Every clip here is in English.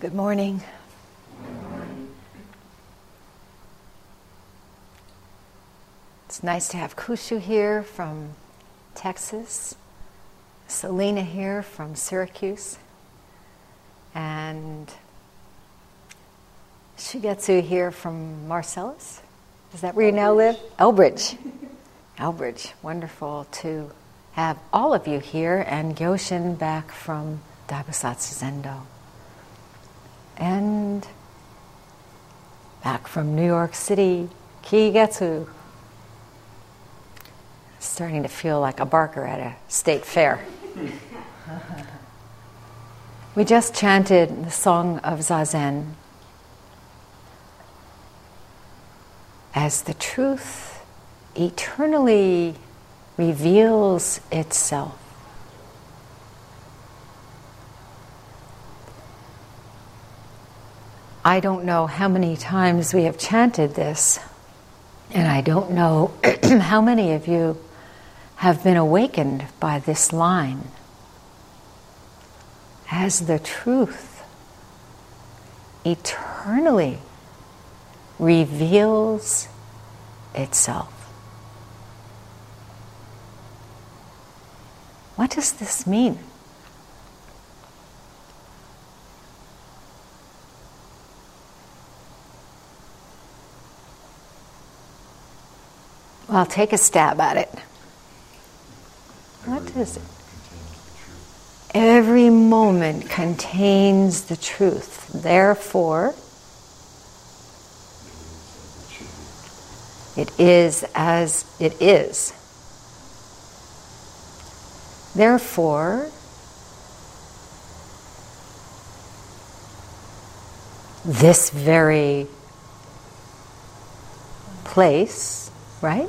Good morning. It's nice to have Kushu here from Texas, Selena here from Syracuse, and Shigetsu here from Marcellus. Is that where you now live? Elbridge. Elbridge. Wonderful to have all of you here, and Gyoshin back from Daibosatsu Zendo and back from New York City, Kigetsu. Starting to feel like a barker at a state fair. we just chanted the song of Zazen as the truth eternally reveals itself. I don't know how many times we have chanted this, and I don't know how many of you have been awakened by this line as the truth eternally reveals itself. What does this mean? Well, take a stab at it. What is it? Every moment contains the truth. Therefore, it is as it is. Therefore, this very place, right?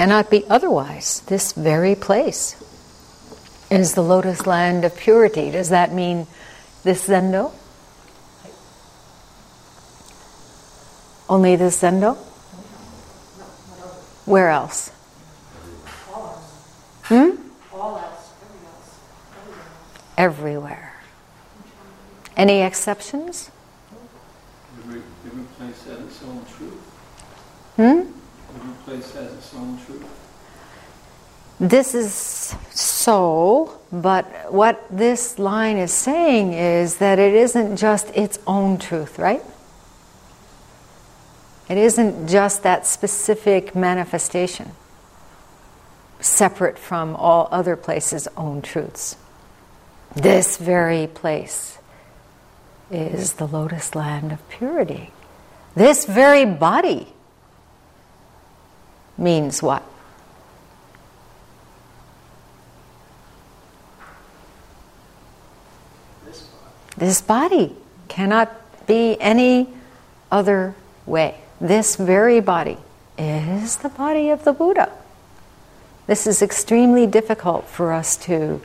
cannot be otherwise. This very place is the lotus land of purity. Does that mean this zendo? Only this zendo? Where else? Hmm? Everywhere. Any exceptions? Every, every place has its own truth. Hmm? Every place has its own truth. This is so, but what this line is saying is that it isn't just its own truth, right? It isn't just that specific manifestation, separate from all other places' own truths. This very place is the lotus land of purity. This very body means what? This body. Cannot be any other way. This very body is the body of the Buddha. This is extremely difficult for us to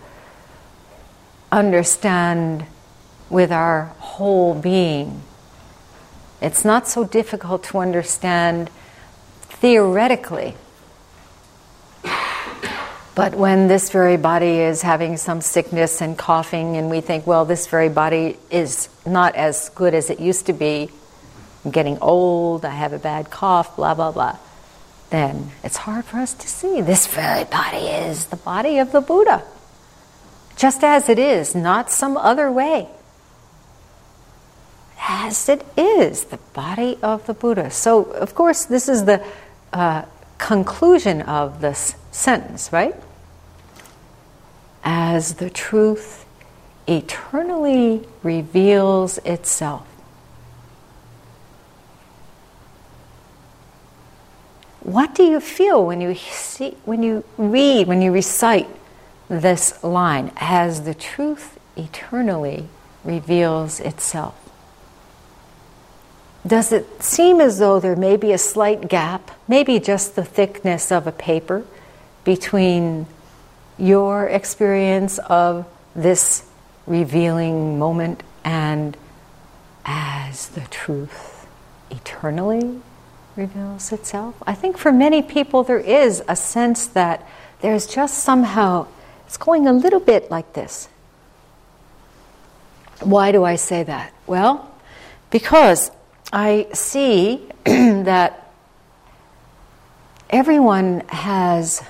understand with our whole being. It's not so difficult to understand theoretically. But when this very body is having some sickness and coughing, and we think, well, this very body is not as good as it used to be, I'm getting old, I have a bad cough, blah, blah, blah, then it's hard for us to see this very body is the body of the Buddha. Just as it is, not some other way. As it is, the body of the Buddha. So, of course, this is the uh, conclusion of this sentence, right? As the truth eternally reveals itself. What do you feel when you see, when you read, when you recite this line? As the truth eternally reveals itself. Does it seem as though there may be a slight gap, maybe just the thickness of a paper, between your experience of this revealing moment and as the truth eternally reveals itself? I think for many people there is a sense that there's just somehow It's going a little bit like this. Why do I say that? Well, because I see that everyone has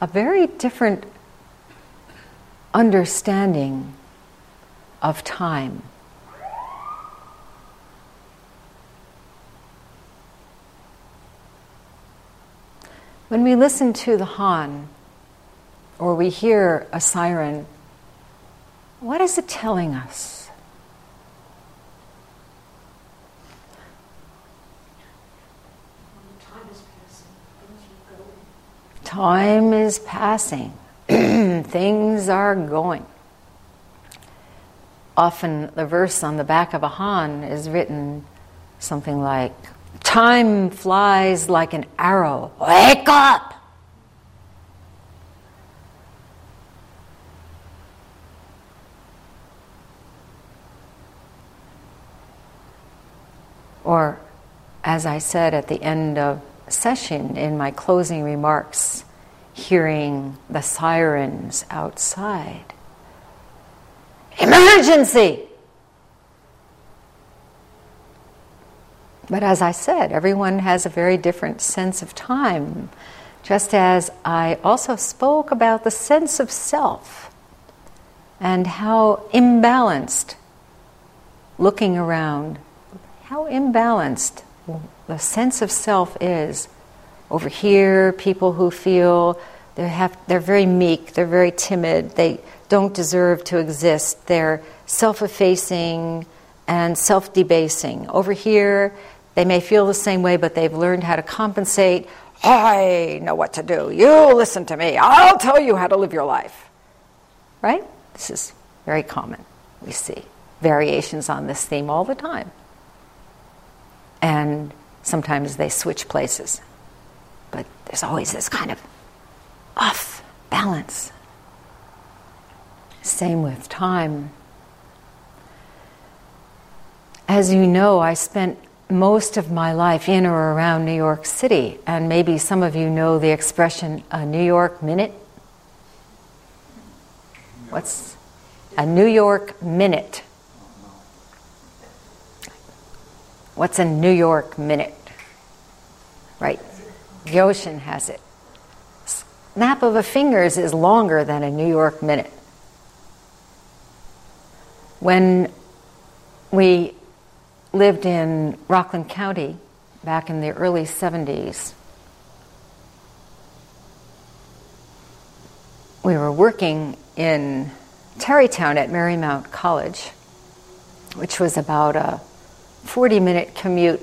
a very different understanding of time. When we listen to the Han or we hear a siren, what is it telling us? Time is passing. Things are going. Often the verse on the back of a Han is written something like, Time flies like an arrow. Wake up! Or, as I said at the end of session in my closing remarks, hearing the sirens outside. Emergency! But as I said, everyone has a very different sense of time, just as I also spoke about the sense of self and how imbalanced looking around, how imbalanced the sense of self is. Over here, people who feel they have, they're very meek, they're very timid, they don't deserve to exist, they're self effacing and self debasing. Over here, they may feel the same way, but they've learned how to compensate. I know what to do. You listen to me. I'll tell you how to live your life. Right? This is very common. We see variations on this theme all the time. And sometimes they switch places. But there's always this kind of off balance. Same with time. As you know, I spent most of my life in or around New York City, and maybe some of you know the expression a New York minute. What's a New York minute? What's a New York minute? Right, Gyoshin has it. Snap of a fingers is longer than a New York minute. When we lived in Rockland County back in the early 70s. We were working in Tarrytown at Marymount College, which was about a 40 minute commute,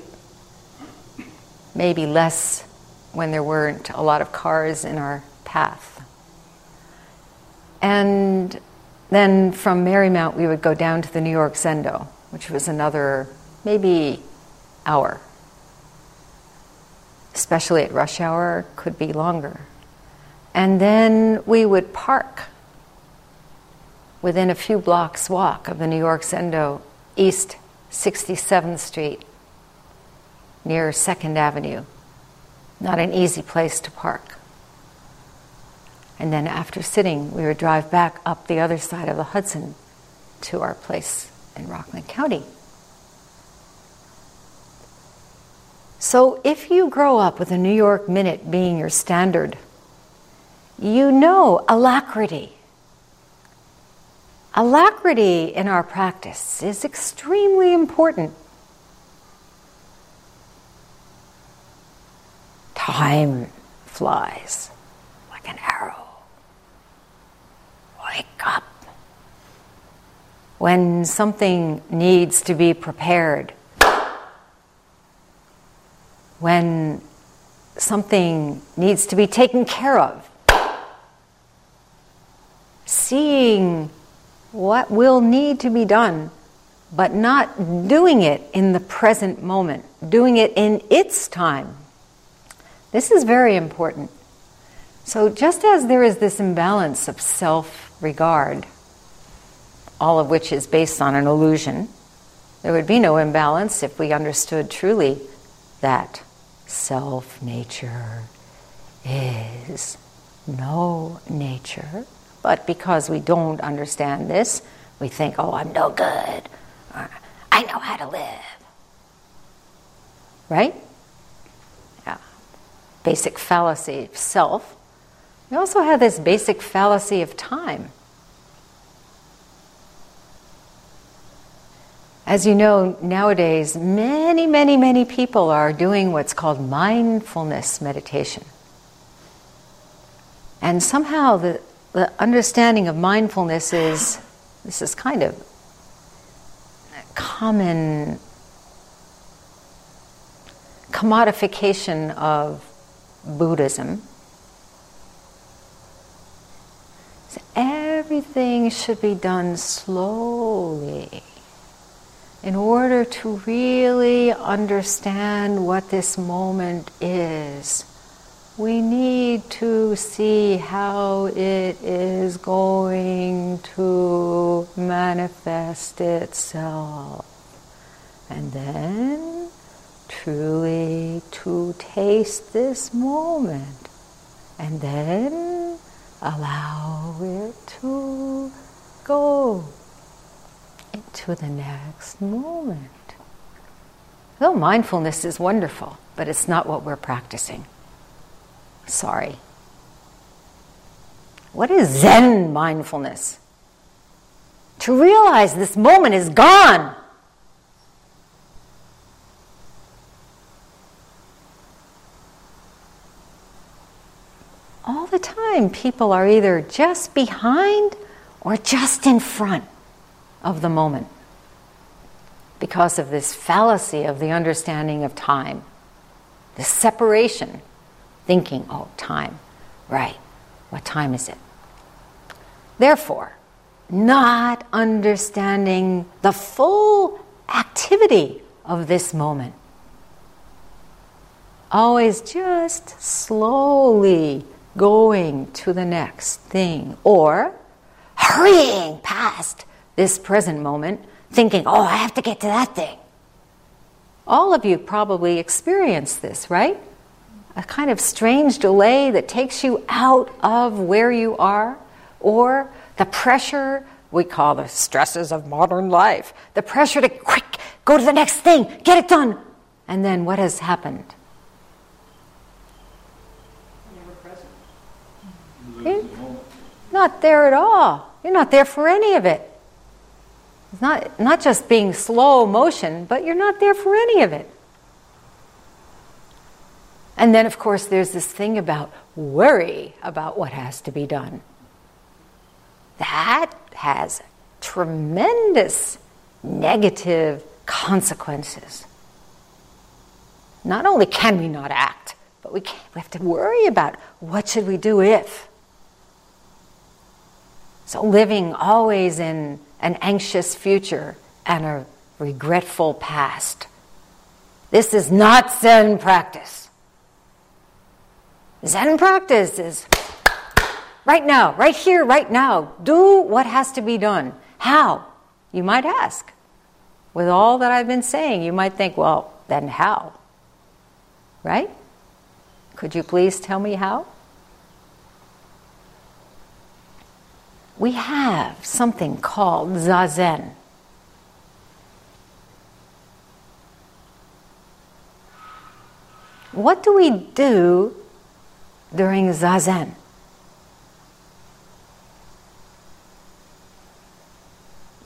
maybe less when there weren't a lot of cars in our path. And then from Marymount, we would go down to the New York Zendo, which was another maybe hour. Especially at rush hour, could be longer. And then we would park within a few blocks walk of the New York Zendo East 67th Street near 2nd Avenue. Not an easy place to park. And then after sitting, we would drive back up the other side of the Hudson to our place in Rockland County. So if you grow up with a New York Minute being your standard, you know alacrity. Alacrity in our practice is extremely important. Time flies like an arrow. Wake up. When something needs to be prepared, when something needs to be taken care of. Seeing what will need to be done, but not doing it in the present moment, doing it in its time. This is very important. So, just as there is this imbalance of self regard, all of which is based on an illusion, there would be no imbalance if we understood truly that self nature is no nature, But because we don't understand this, we think, oh, I'm no good. Or, I know how to live. Right? Basic fallacy of self. We also have this basic fallacy of time. As you know, nowadays, many, many, many people are doing what's called mindfulness meditation. And somehow the, the understanding of mindfulness is this is kind of a common commodification of Buddhism. So everything should be done slowly in order to really understand what this moment is, we need to see how it is going to manifest itself. And then truly to taste this moment. And then allow it to go into the next moment. Well, mindfulness is wonderful, but it's not what we're practicing. Sorry. What is Zen mindfulness? To realize this moment is gone. All the time, people are either just behind or just in front of the moment because of this fallacy of the understanding of time, the separation, thinking, oh, time, right, what time is it? Therefore, not understanding the full activity of this moment. Always just slowly going to the next thing or hurrying past this present moment, thinking, oh, I have to get to that thing. All of you probably experienced this, right? A kind of strange delay that takes you out of where you are, or the pressure we call the stresses of modern life, the pressure to quick go to the next thing, get it done. And then what has happened? You're not there at all. You're not there for any of it. It's not, not just being slow motion, but you're not there for any of it. And then, of course, there's this thing about worry about what has to be done. That has tremendous negative consequences. Not only can we not act, but we, we have to worry about what should we do if. So living always in an anxious future, and a regretful past. This is not Zen practice. Zen practice is right now, right here, right now. Do what has to be done. How? You might ask. With all that I've been saying, you might think, well, then how? Right? Could you please tell me how? We have something called zazen. What do we do during zazen?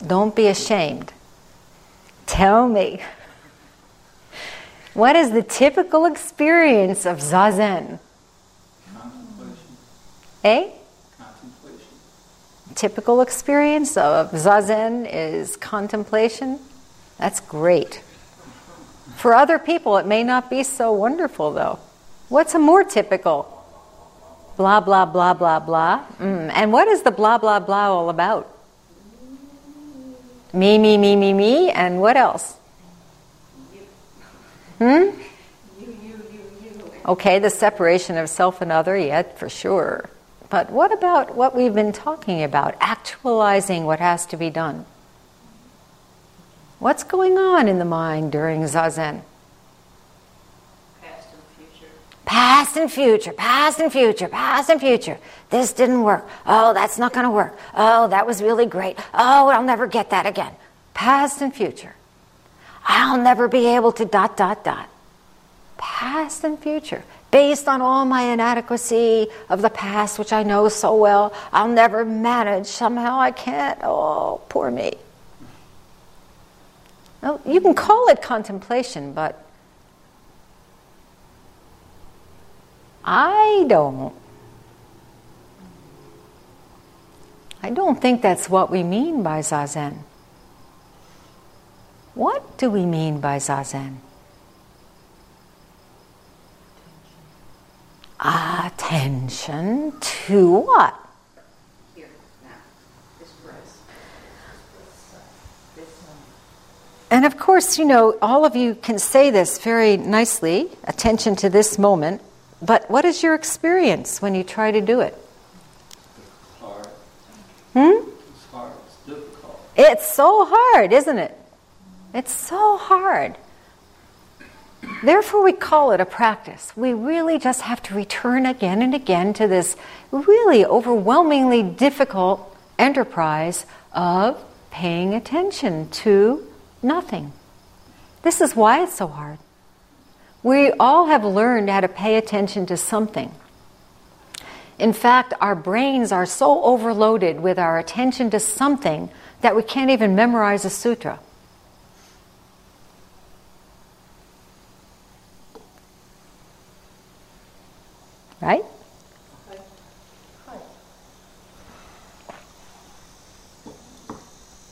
Don't be ashamed. Tell me. What is the typical experience of zazen? Eh? Typical experience of zazen is contemplation, that's great. For other people, it may not be so wonderful, though. What's a more typical? Blah, blah, blah, blah, blah. Mm. And what is the blah, blah, blah all about? Me, me, me, me, me, and what else? Hmm? Okay, the separation of self and other, yet for sure. But what about what we've been talking about, actualizing what has to be done? What's going on in the mind during zazen? Past and future. Past and future, past and future, past and future. This didn't work. Oh, that's not going to work. Oh, that was really great. Oh, I'll never get that again. Past and future. I'll never be able to dot, dot, dot. Past and future. Based on all my inadequacy of the past, which I know so well, I'll never manage. Somehow I can't. Oh, poor me. Well, you can call it contemplation, but I don't. I don't think that's what we mean by zazen. What do we mean by zazen? Attention to what? Here, now, this breath. This moment. And of course, you know, all of you can say this very nicely attention to this moment, but what is your experience when you try to do it? It's Hard. Hmm? It's hard. It's difficult. It's so hard, isn't it? It's so hard. Therefore, we call it a practice. We really just have to return again and again to this really overwhelmingly difficult enterprise of paying attention to nothing. This is why it's so hard. We all have learned how to pay attention to something. In fact, our brains are so overloaded with our attention to something that we can't even memorize a sutra. Right?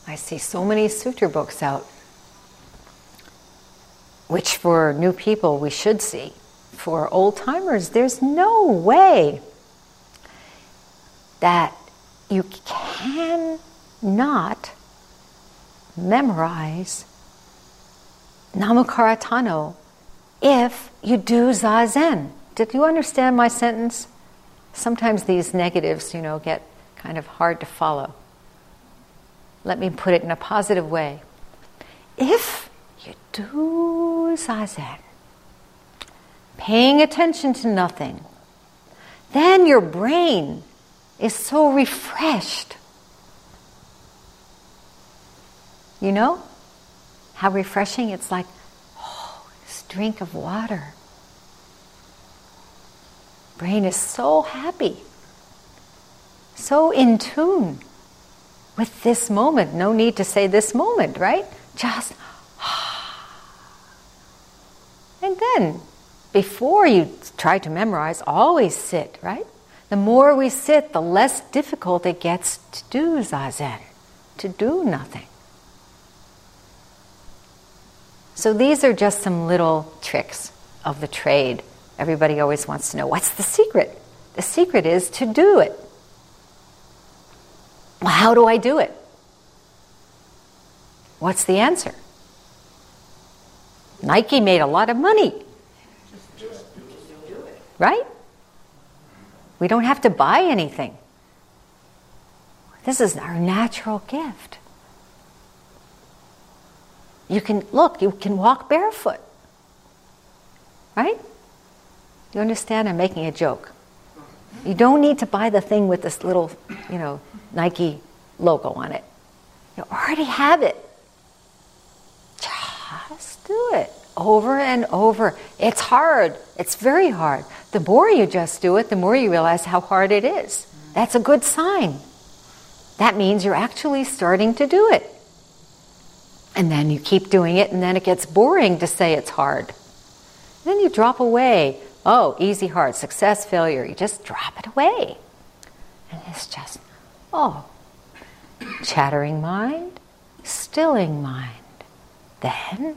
I see so many sutra books out, which for new people we should see. For old timers, there's no way that you can not memorize Namakarata if you do Zazen. Did you understand my sentence? Sometimes these negatives, you know, get kind of hard to follow. Let me put it in a positive way. If you do Zazen, paying attention to nothing, then your brain is so refreshed. You know how refreshing? It's like, oh, this drink of water. Brain is so happy, so in tune with this moment. No need to say this moment, right? Just, and then before you try to memorize, always sit, right? The more we sit, the less difficult it gets to do zazen, to do nothing. So these are just some little tricks of the trade. Everybody always wants to know what's the secret? The secret is to do it. Well, how do I do it? What's the answer? Nike made a lot of money. Right? We don't have to buy anything. This is our natural gift. You can look, you can walk barefoot. Right? You understand? I'm making a joke. You don't need to buy the thing with this little, you know, Nike logo on it. You already have it. Just do it over and over. It's hard. It's very hard. The more you just do it, the more you realize how hard it is. That's a good sign. That means you're actually starting to do it. And then you keep doing it, and then it gets boring to say it's hard. Then you drop away. Oh, easy, hard, success, failure. You just drop it away. And it's just, oh, chattering mind, stilling mind. Then,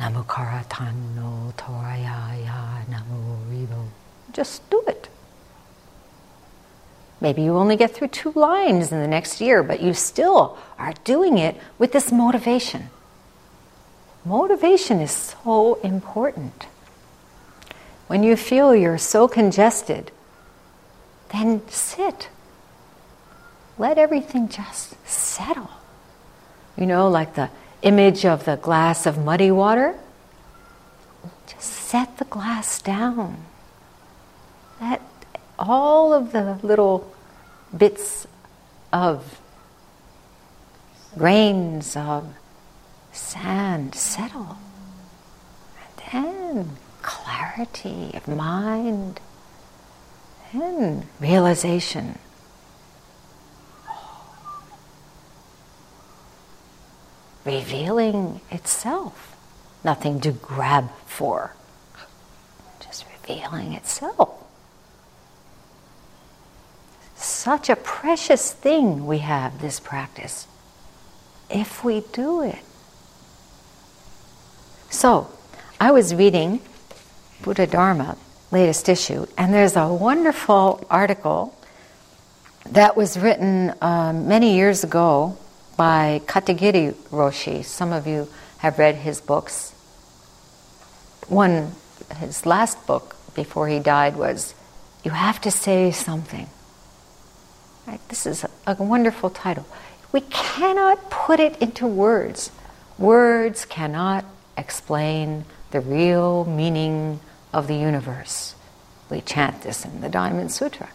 Namukaratano Torayaya Namu Rivo. Just do it. Maybe you only get through two lines in the next year, but you still are doing it with this motivation. Motivation is so important. When you feel you're so congested, then sit. Let everything just settle. You know, like the image of the glass of muddy water. Just set the glass down. Let all of the little bits of grains of sand settle. And then clarity of mind and realization. Revealing itself, nothing to grab for, just revealing itself. Such a precious thing we have, this practice, if we do it. So, I was reading Buddha Dharma, latest issue, and there's a wonderful article that was written um, many years ago by Katagiri Roshi. Some of you have read his books. One, his last book before he died was You Have to Say Something. Right? This is a, a wonderful title. We cannot put it into words. Words cannot explain the real meaning of the universe. We chant this in the Diamond Sutra.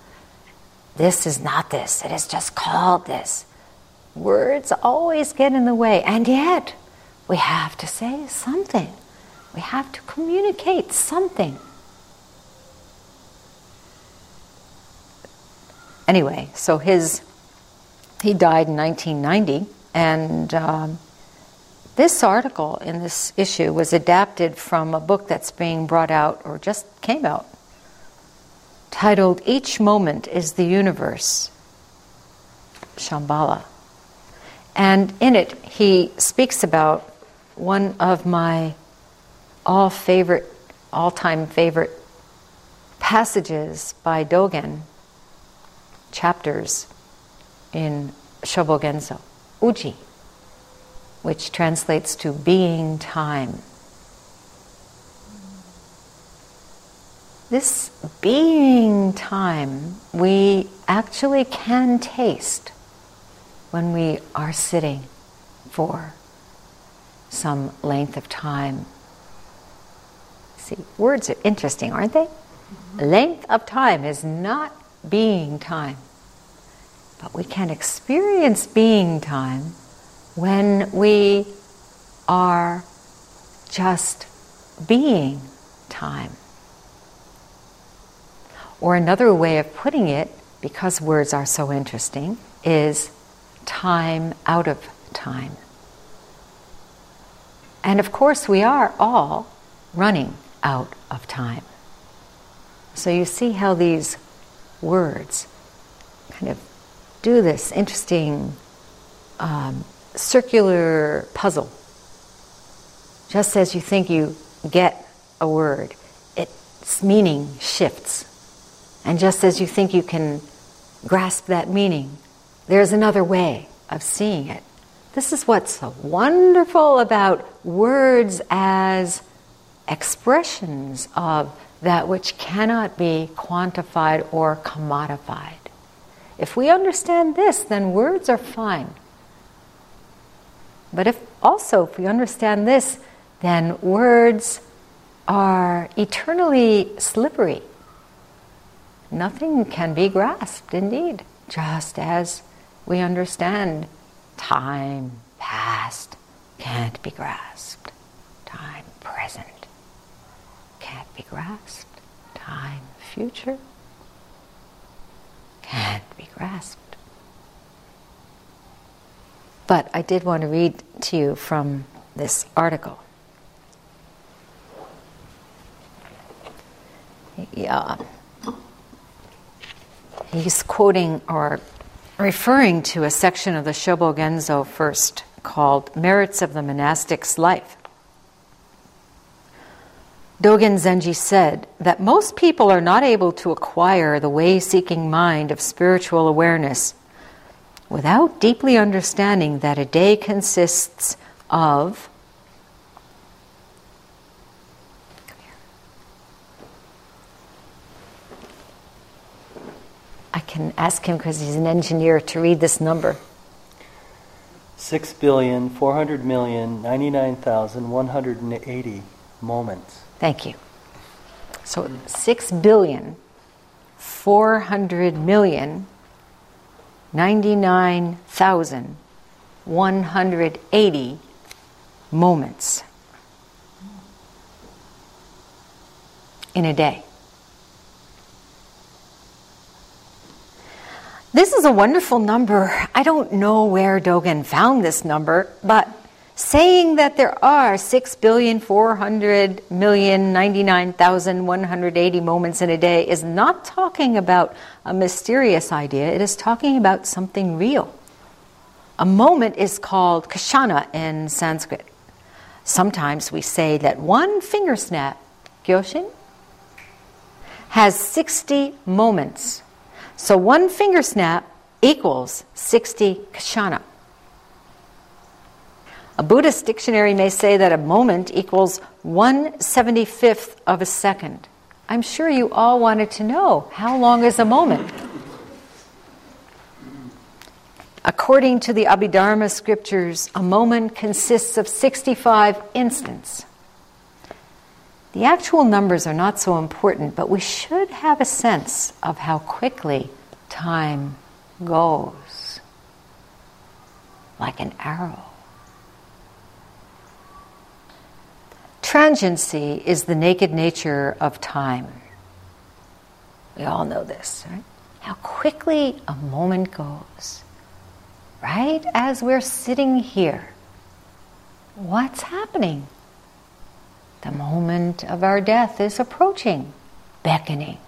This is not this, it is just called this. Words always get in the way, and yet we have to say something. We have to communicate something. Anyway, so his he died in 1990, and um, this article in this issue was adapted from a book that's being brought out or just came out titled Each Moment is the Universe, Shambhala. And in it, he speaks about one of my all favorite, all time favorite passages by Dogen, chapters in Shobogenzo, Uji which translates to being time. This being time we actually can taste when we are sitting for some length of time. See, words are interesting, aren't they? Mm-hmm. Length of time is not being time, but we can experience being time when we are just being time. Or another way of putting it, because words are so interesting, is time out of time. And of course, we are all running out of time. So you see how these words kind of do this interesting um, circular puzzle. Just as you think you get a word, its meaning shifts. And just as you think you can grasp that meaning, there's another way of seeing it. This is what's so wonderful about words as expressions of that which cannot be quantified or commodified. If we understand this, then words are fine. But if also, if we understand this, then words are eternally slippery. Nothing can be grasped, indeed, just as we understand time past can't be grasped, time present can't be grasped, time future can't be grasped. But I did want to read to you from this article. Yeah. He's quoting or referring to a section of the Shobogenzo first called Merits of the Monastic's Life. Dogen Zenji said that most people are not able to acquire the way seeking mind of spiritual awareness without deeply understanding that a day consists of I can ask him because he's an engineer to read this number. Six billion four hundred million ninety nine thousand one hundred and eighty moments. Thank you. So six billion 400 million 99,180 moments in a day. This is a wonderful number. I don't know where Dogen found this number, but saying that there are 6,400,099,180 moments in a day is not talking about a mysterious idea, it is talking about something real. A moment is called kshana in Sanskrit. Sometimes we say that one finger snap, Gyoshin, has 60 moments. So one finger snap equals 60 kshana. A Buddhist dictionary may say that a moment equals 1 75th of a second. I'm sure you all wanted to know how long is a moment? According to the Abhidharma scriptures, a moment consists of 65 instants. The actual numbers are not so important, but we should have a sense of how quickly time goes. Like an arrow. Transiency is the naked nature of time. We all know this, right? How quickly a moment goes. Right as we're sitting here, what's happening? The moment of our death is approaching, beckoning.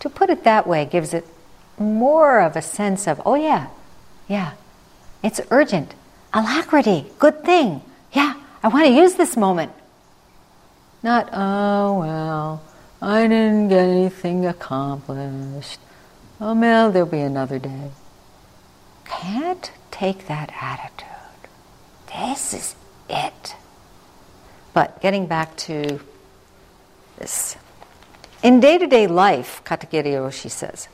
To put it that way gives it more of a sense of, oh yeah, yeah, it's urgent, alacrity, good thing. Yeah, I want to use this moment. Not, oh well, I didn't get anything accomplished. Oh well, there'll be another day. Can't take that attitude. This is it. But getting back to this. In day to day life, Katagiri Roshi says,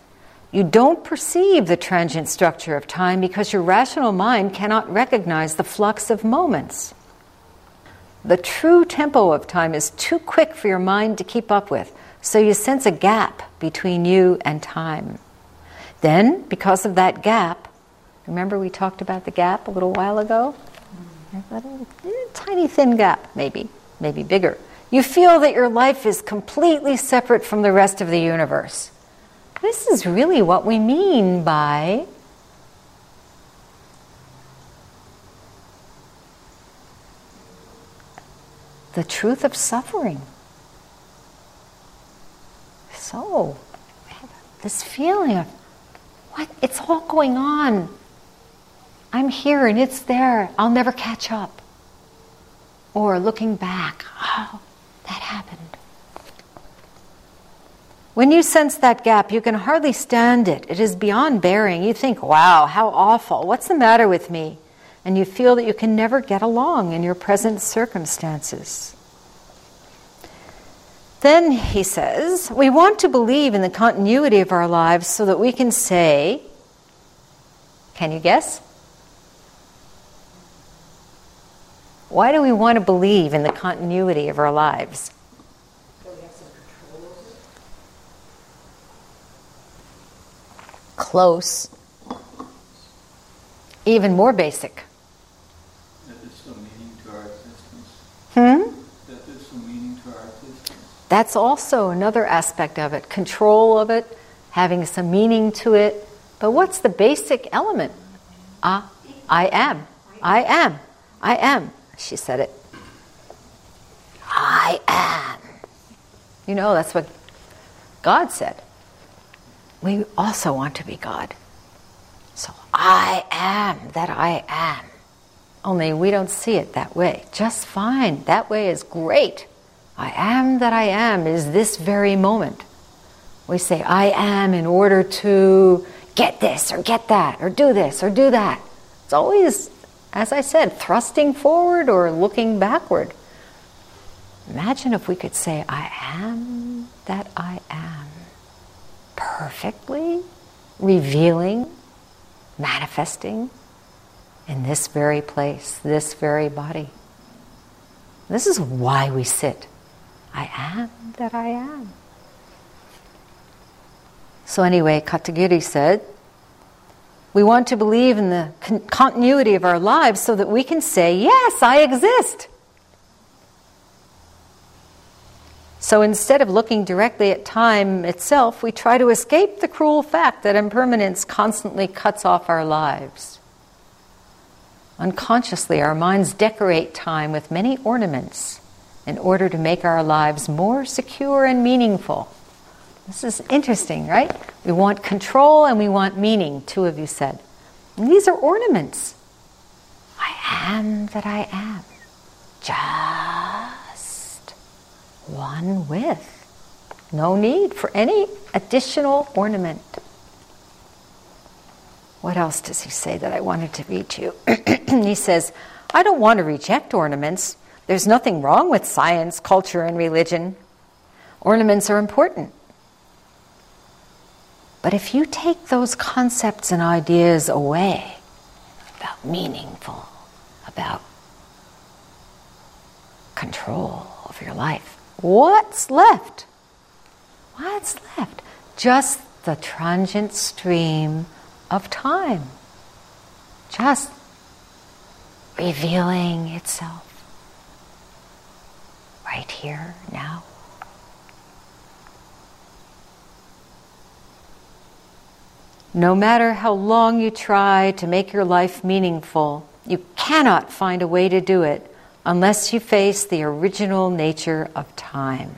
you don't perceive the transient structure of time because your rational mind cannot recognize the flux of moments. The true tempo of time is too quick for your mind to keep up with, so you sense a gap between you and time. Then, because of that gap, remember we talked about the gap a little while ago? Mm-hmm. A eh, tiny thin gap, maybe, maybe bigger. You feel that your life is completely separate from the rest of the universe. This is really what we mean by the truth of suffering. So, this feeling of what? It's all going on I'm here and it's there. I'll never catch up. Or looking back, oh, that happened. When you sense that gap, you can hardly stand it. It is beyond bearing. You think, wow, how awful. What's the matter with me? And you feel that you can never get along in your present circumstances. Then he says, we want to believe in the continuity of our lives so that we can say, can you guess? Why do we want to believe in the continuity of our lives? Close. Even more basic. That there's some meaning to our existence. Hmm? That there's some meaning to our existence. That's also another aspect of it control of it, having some meaning to it. But what's the basic element? Ah, I am. I am. I am. She said it. I am. You know, that's what God said. We also want to be God. So I am that I am. Only we don't see it that way. Just fine. That way is great. I am that I am is this very moment. We say, I am in order to get this or get that or do this or do that. It's always as I said, thrusting forward or looking backward. Imagine if we could say, I am that I am, perfectly revealing, manifesting in this very place, this very body. This is why we sit. I am that I am. So, anyway, Katagiri said, we want to believe in the con- continuity of our lives so that we can say, Yes, I exist. So instead of looking directly at time itself, we try to escape the cruel fact that impermanence constantly cuts off our lives. Unconsciously, our minds decorate time with many ornaments in order to make our lives more secure and meaningful. This is interesting, right? We want control and we want meaning, two of you said. And these are ornaments. I am that I am. Just one with. No need for any additional ornament. What else does he say that I wanted to read to you? he says, I don't want to reject ornaments. There's nothing wrong with science, culture, and religion. Ornaments are important. But if you take those concepts and ideas away about meaningful, about control of your life, what's left? What's left? Just the transient stream of time, just revealing itself right here, now. No matter how long you try to make your life meaningful, you cannot find a way to do it unless you face the original nature of time.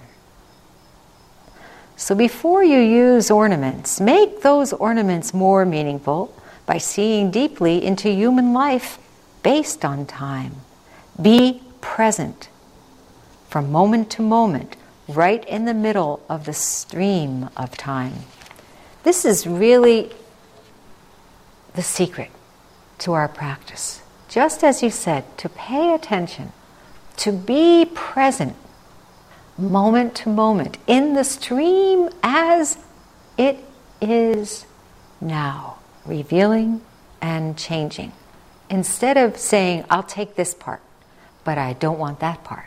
So before you use ornaments, make those ornaments more meaningful by seeing deeply into human life based on time. Be present from moment to moment, right in the middle of the stream of time. This is really the secret to our practice. Just as you said, to pay attention, to be present moment to moment in the stream as it is now, revealing and changing. Instead of saying, I'll take this part, but I don't want that part.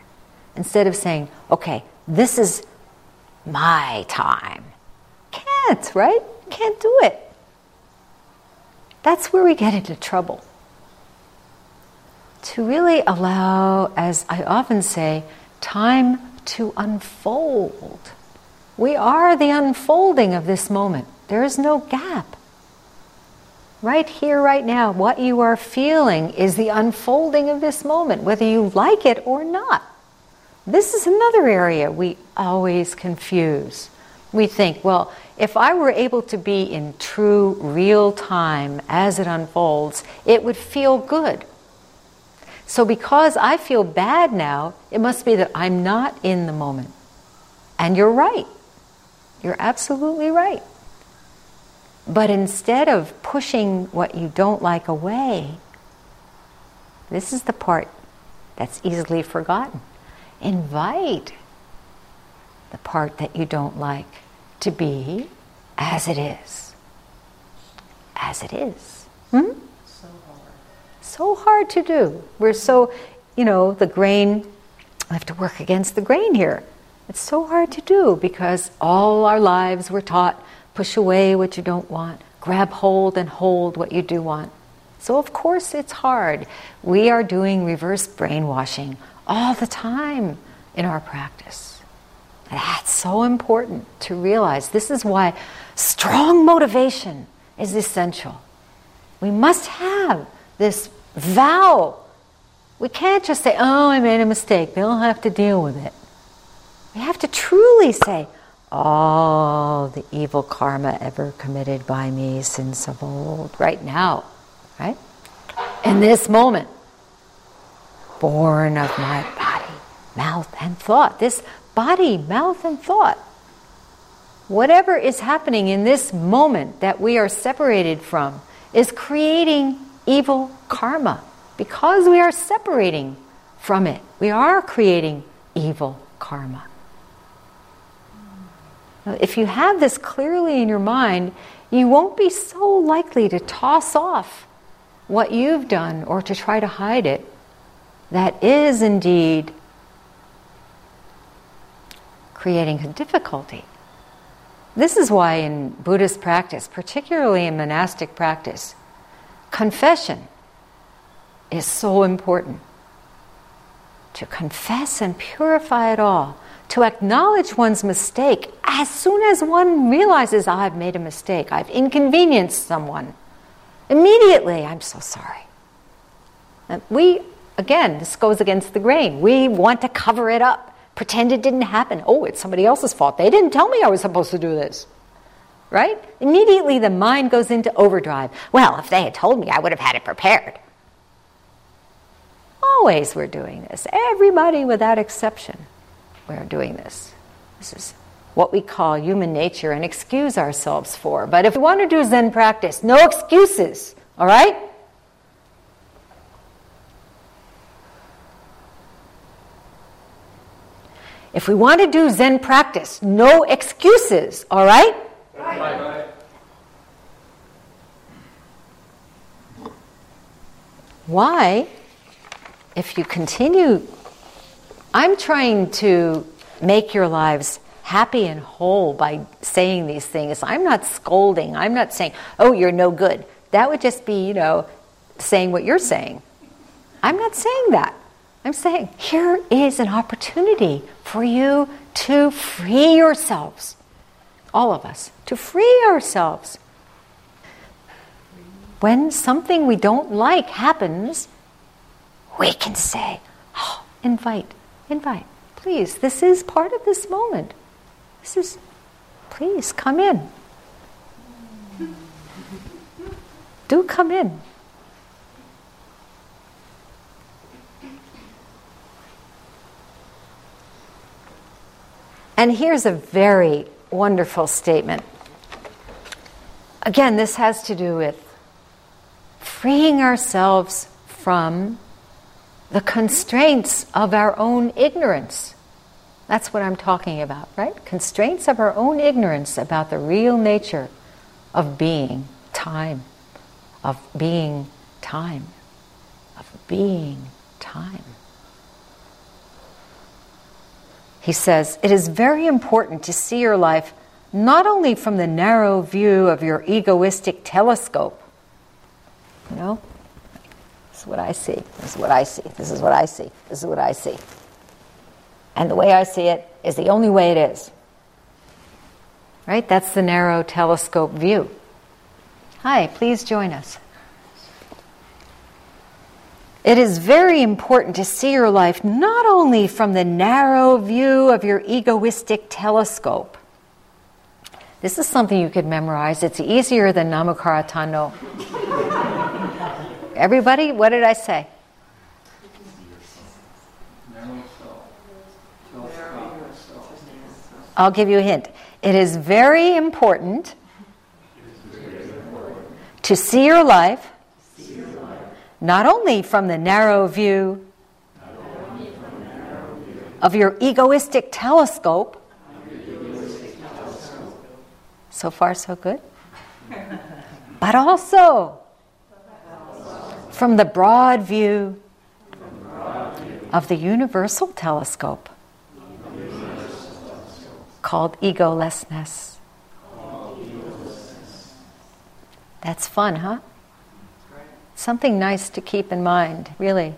Instead of saying, okay, this is my time. Can't, right? Can't do it. That's where we get into trouble. To really allow, as I often say, time to unfold. We are the unfolding of this moment. There is no gap. Right here, right now, what you are feeling is the unfolding of this moment, whether you like it or not. This is another area we always confuse. We think, well, if I were able to be in true, real time as it unfolds, it would feel good. So, because I feel bad now, it must be that I'm not in the moment. And you're right. You're absolutely right. But instead of pushing what you don't like away, this is the part that's easily forgotten. Invite the part that you don't like to be as it is. As it is. Hmm? So hard. To do. We're so, you know, the grain, I have to work against the grain here. It's so hard to do because all our lives we're taught push away what you don't want, grab hold and hold what you do want. So, of course, it's hard. We are doing reverse brainwashing all the time in our practice. That's so important to realize. This is why strong motivation is essential. We must have this vow. We can't just say, oh, I made a mistake. They'll have to deal with it. We have to truly say, all the evil karma ever committed by me since of old, right now, right? In this moment, born of my body, mouth, and thought. This body, mouth, and thought. Whatever is happening in this moment that we are separated from is creating evil karma because we are separating from it. We are creating evil karma. If you have this clearly in your mind, you won't be so likely to toss off what you've done or to try to hide it. That is indeed creating a difficulty. This is why in Buddhist practice, particularly in monastic practice, confession is so important. To confess and purify it all, to acknowledge one's mistake as soon as one realizes, oh, I've made a mistake, I've inconvenienced someone. Immediately, I'm so sorry. And we, again, this goes against the grain. We want to cover it up, pretend it didn't happen. Oh, it's somebody else's fault. They didn't tell me I was supposed to do this. Right? Immediately, the mind goes into overdrive. Well, if they had told me, I would have had it prepared. Always we're doing this. Everybody without exception, we're doing this. This is what we call human nature and excuse ourselves for. But if we want to do Zen practice, no excuses, all right? If we want to do Zen practice, no excuses, all right? Why, if you continue, I'm trying to make your lives happy and whole by saying these things. I'm not scolding. I'm not saying, oh, you're no good. That would just be, you know, saying what you're saying. I'm not saying that. I'm saying here is an opportunity for you to free yourselves, all of us, to free ourselves. When something we don't like happens, we can say, oh, invite, invite, please, this is part of this moment. This is, please come in. Do come in. And here's a very wonderful statement. Again, this has to do with freeing ourselves from the constraints of our own ignorance. That's what I'm talking about, right? Constraints of our own ignorance about the real nature of being time, of being time, of being time. He says, It is very important to see your life not only from the narrow view of your egoistic telescope. You know? This is what I see. This is what I see. This is what I see. This is what I see. And the way I see it is the only way it is. Right? That's the narrow telescope view. Hi, please join us. It is very important to see your life not only from the narrow view of your egoistic telescope. This is something you could memorize. It's easier than Namakarata Everybody, what did I say? I'll give you a hint. It is very important to see your life not only from the narrow view of your egoistic telescope. So far, so good. But also from the broad view of the universal telescope called egolessness. That's fun, huh? Something nice to keep in mind, really.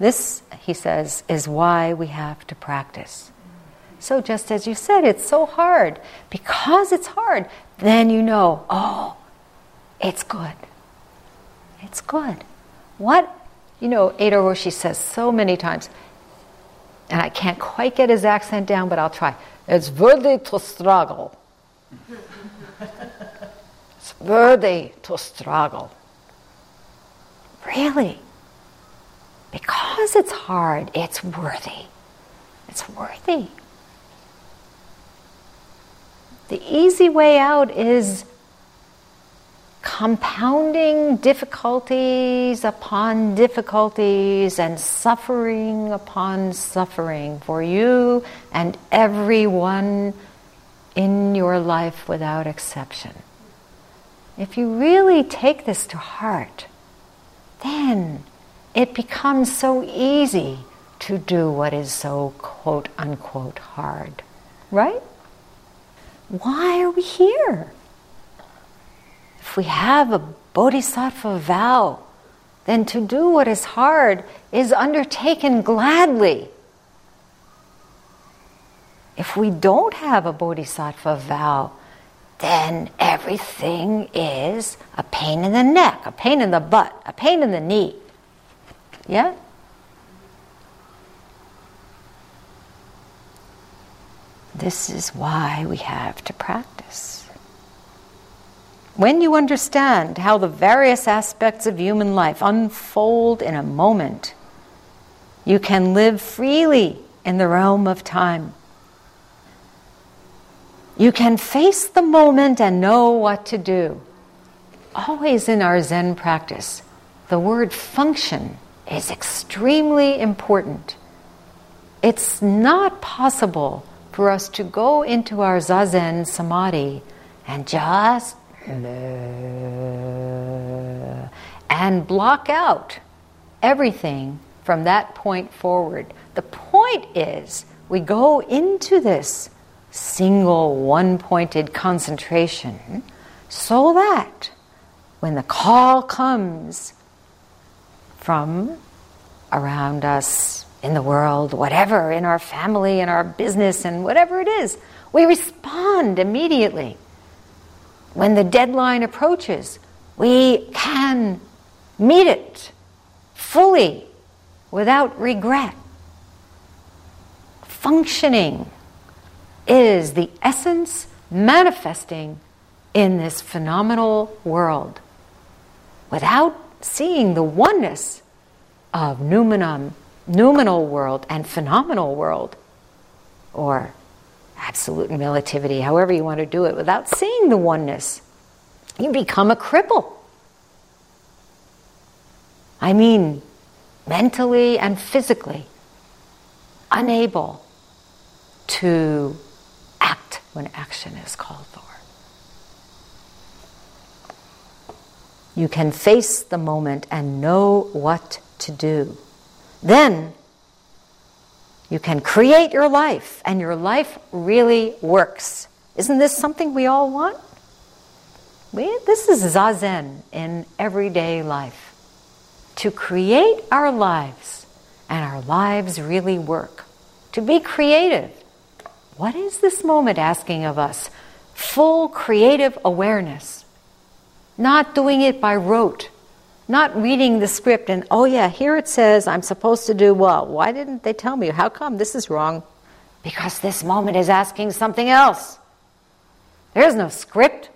This, he says, is why we have to practice. So, just as you said, it's so hard. Because it's hard, then you know, oh, it's good. It's good. What, you know, Eido Roshi says so many times, and I can't quite get his accent down, but I'll try. It's worthy to struggle. it's worthy to struggle. Really? Because it's hard, it's worthy. It's worthy. The easy way out is compounding difficulties upon difficulties and suffering upon suffering for you and everyone in your life without exception. If you really take this to heart, then it becomes so easy to do what is so quote unquote hard. Right? why are we here? If we have a bodhisattva vow, then to do what is hard is undertaken gladly. If we don't have a bodhisattva vow, then everything is a pain in the neck, a pain in the butt, a pain in the knee. Yeah? This is why we have to practice. When you understand how the various aspects of human life unfold in a moment, you can live freely in the realm of time. You can face the moment and know what to do. Always in our Zen practice, the word function is extremely important. It's not possible for us to go into our zazen samadhi and just and block out everything from that point forward. The point is we go into this single one pointed concentration so that when the call comes from around us in the world, whatever, in our family, in our business, and whatever it is, we respond immediately. When the deadline approaches, we can meet it fully without regret. Functioning is the essence manifesting in this phenomenal world. Without seeing the oneness of noumenon, noumenal world and phenomenal world, or absolute relativity, however you want to do it, without seeing the oneness, you become a cripple. I mean, mentally and physically, unable to act when action is called for. You can face the moment and know what to do. Then you can create your life, and your life really works. Isn't this something we all want? We, this is zazen in everyday life. To create our lives, and our lives really work. To be creative. What is this moment asking of us? Full creative awareness. Not doing it by rote. Not reading the script and, oh yeah, here it says I'm supposed to do well. Why didn't they tell me? How come this is wrong? Because this moment is asking something else. There's no script.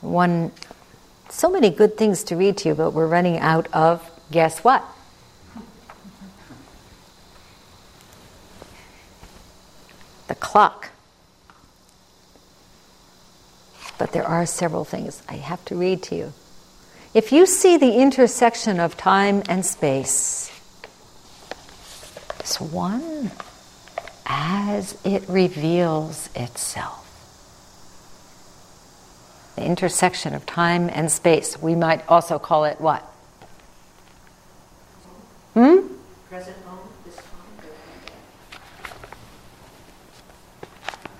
One, so many good things to read to you, but we're running out of guess what? the clock. But there are several things I have to read to you. If you see the intersection of time and space, this one as it reveals itself. The intersection of time and space. We might also call it what? Hmm? Present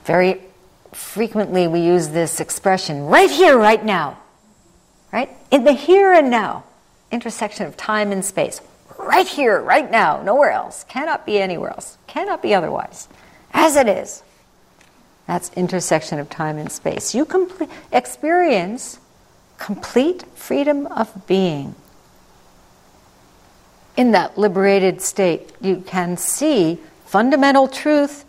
Very frequently we use this expression right here, right now. Right? In the here and now, intersection of time and space. Right here, right now, nowhere else. Cannot be anywhere else. Cannot be otherwise. As it is. That's intersection of time and space. You complete, experience complete freedom of being. In that liberated state, you can see fundamental truth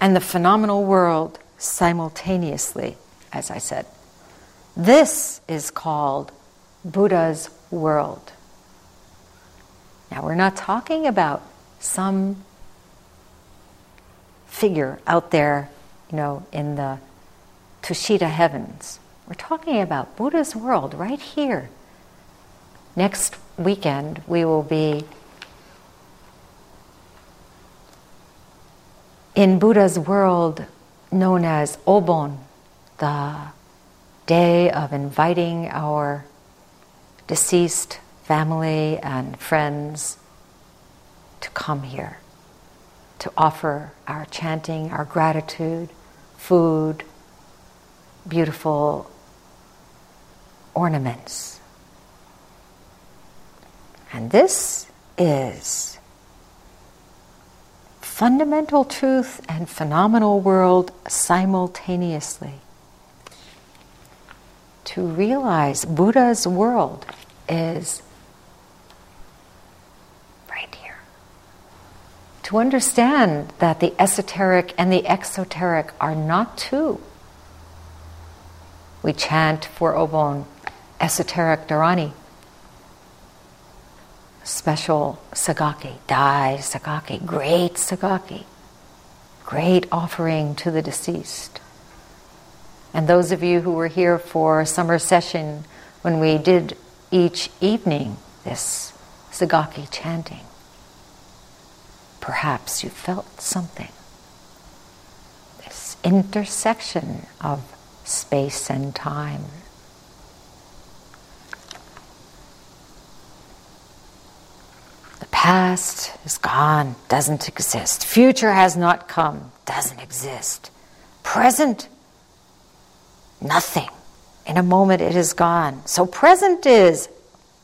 and the phenomenal world simultaneously, as I said. This is called Buddha's world. Now, we're not talking about some figure out there, you know, in the Tushita heavens. We're talking about Buddha's world right here. Next weekend, we will be in Buddha's world known as Obon, the day of inviting our deceased family and friends to come here, to offer our chanting, our gratitude, food, beautiful ornaments. And this is fundamental truth and phenomenal world simultaneously. To realize Buddha's world is right here. To understand that the esoteric and the exoteric are not two. We chant for Obon esoteric Dharani special segaki, Dai segaki, great segaki, great offering to the deceased. And those of you who were here for summer session when we did each evening this segaki chanting, perhaps you felt something. This intersection of space and time. The past is gone, doesn't exist. Future has not come, doesn't exist. Present, nothing. In a moment it is gone. So present is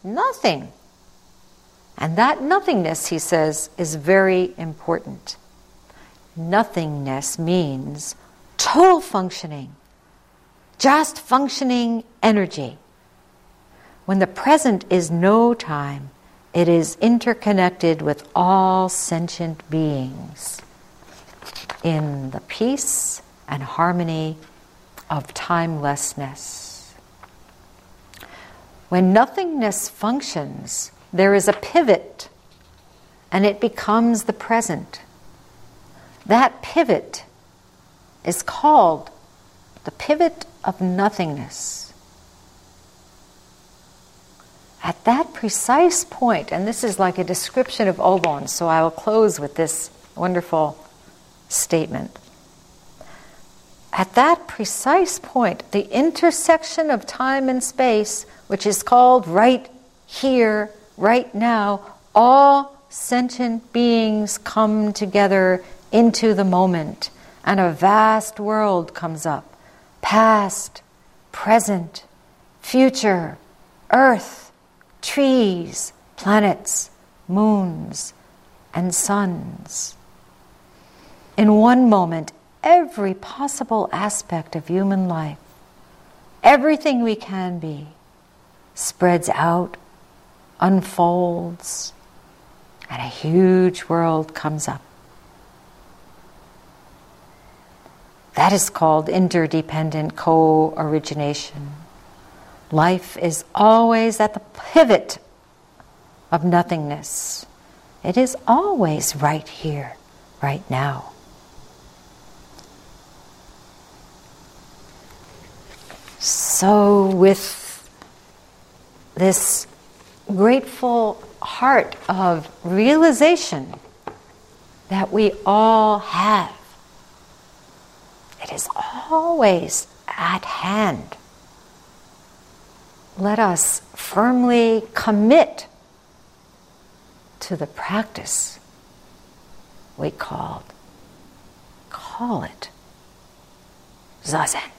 nothing. And that nothingness, he says, is very important. Nothingness means total functioning, just functioning energy. When the present is no time, it is interconnected with all sentient beings in the peace and harmony of timelessness. When nothingness functions, there is a pivot and it becomes the present. That pivot is called the pivot of nothingness at that precise point, and this is like a description of Obon, so I will close with this wonderful statement. At that precise point, the intersection of time and space, which is called right here, right now, all sentient beings come together into the moment, and a vast world comes up past, present, future, earth trees, planets, moons, and suns. In one moment, every possible aspect of human life, everything we can be, spreads out, unfolds, and a huge world comes up. That is called interdependent co origination. Life is always at the pivot of nothingness. It is always right here, right now. So, with this grateful heart of realization that we all have, it is always at hand let us firmly commit to the practice we called, call it Zazen.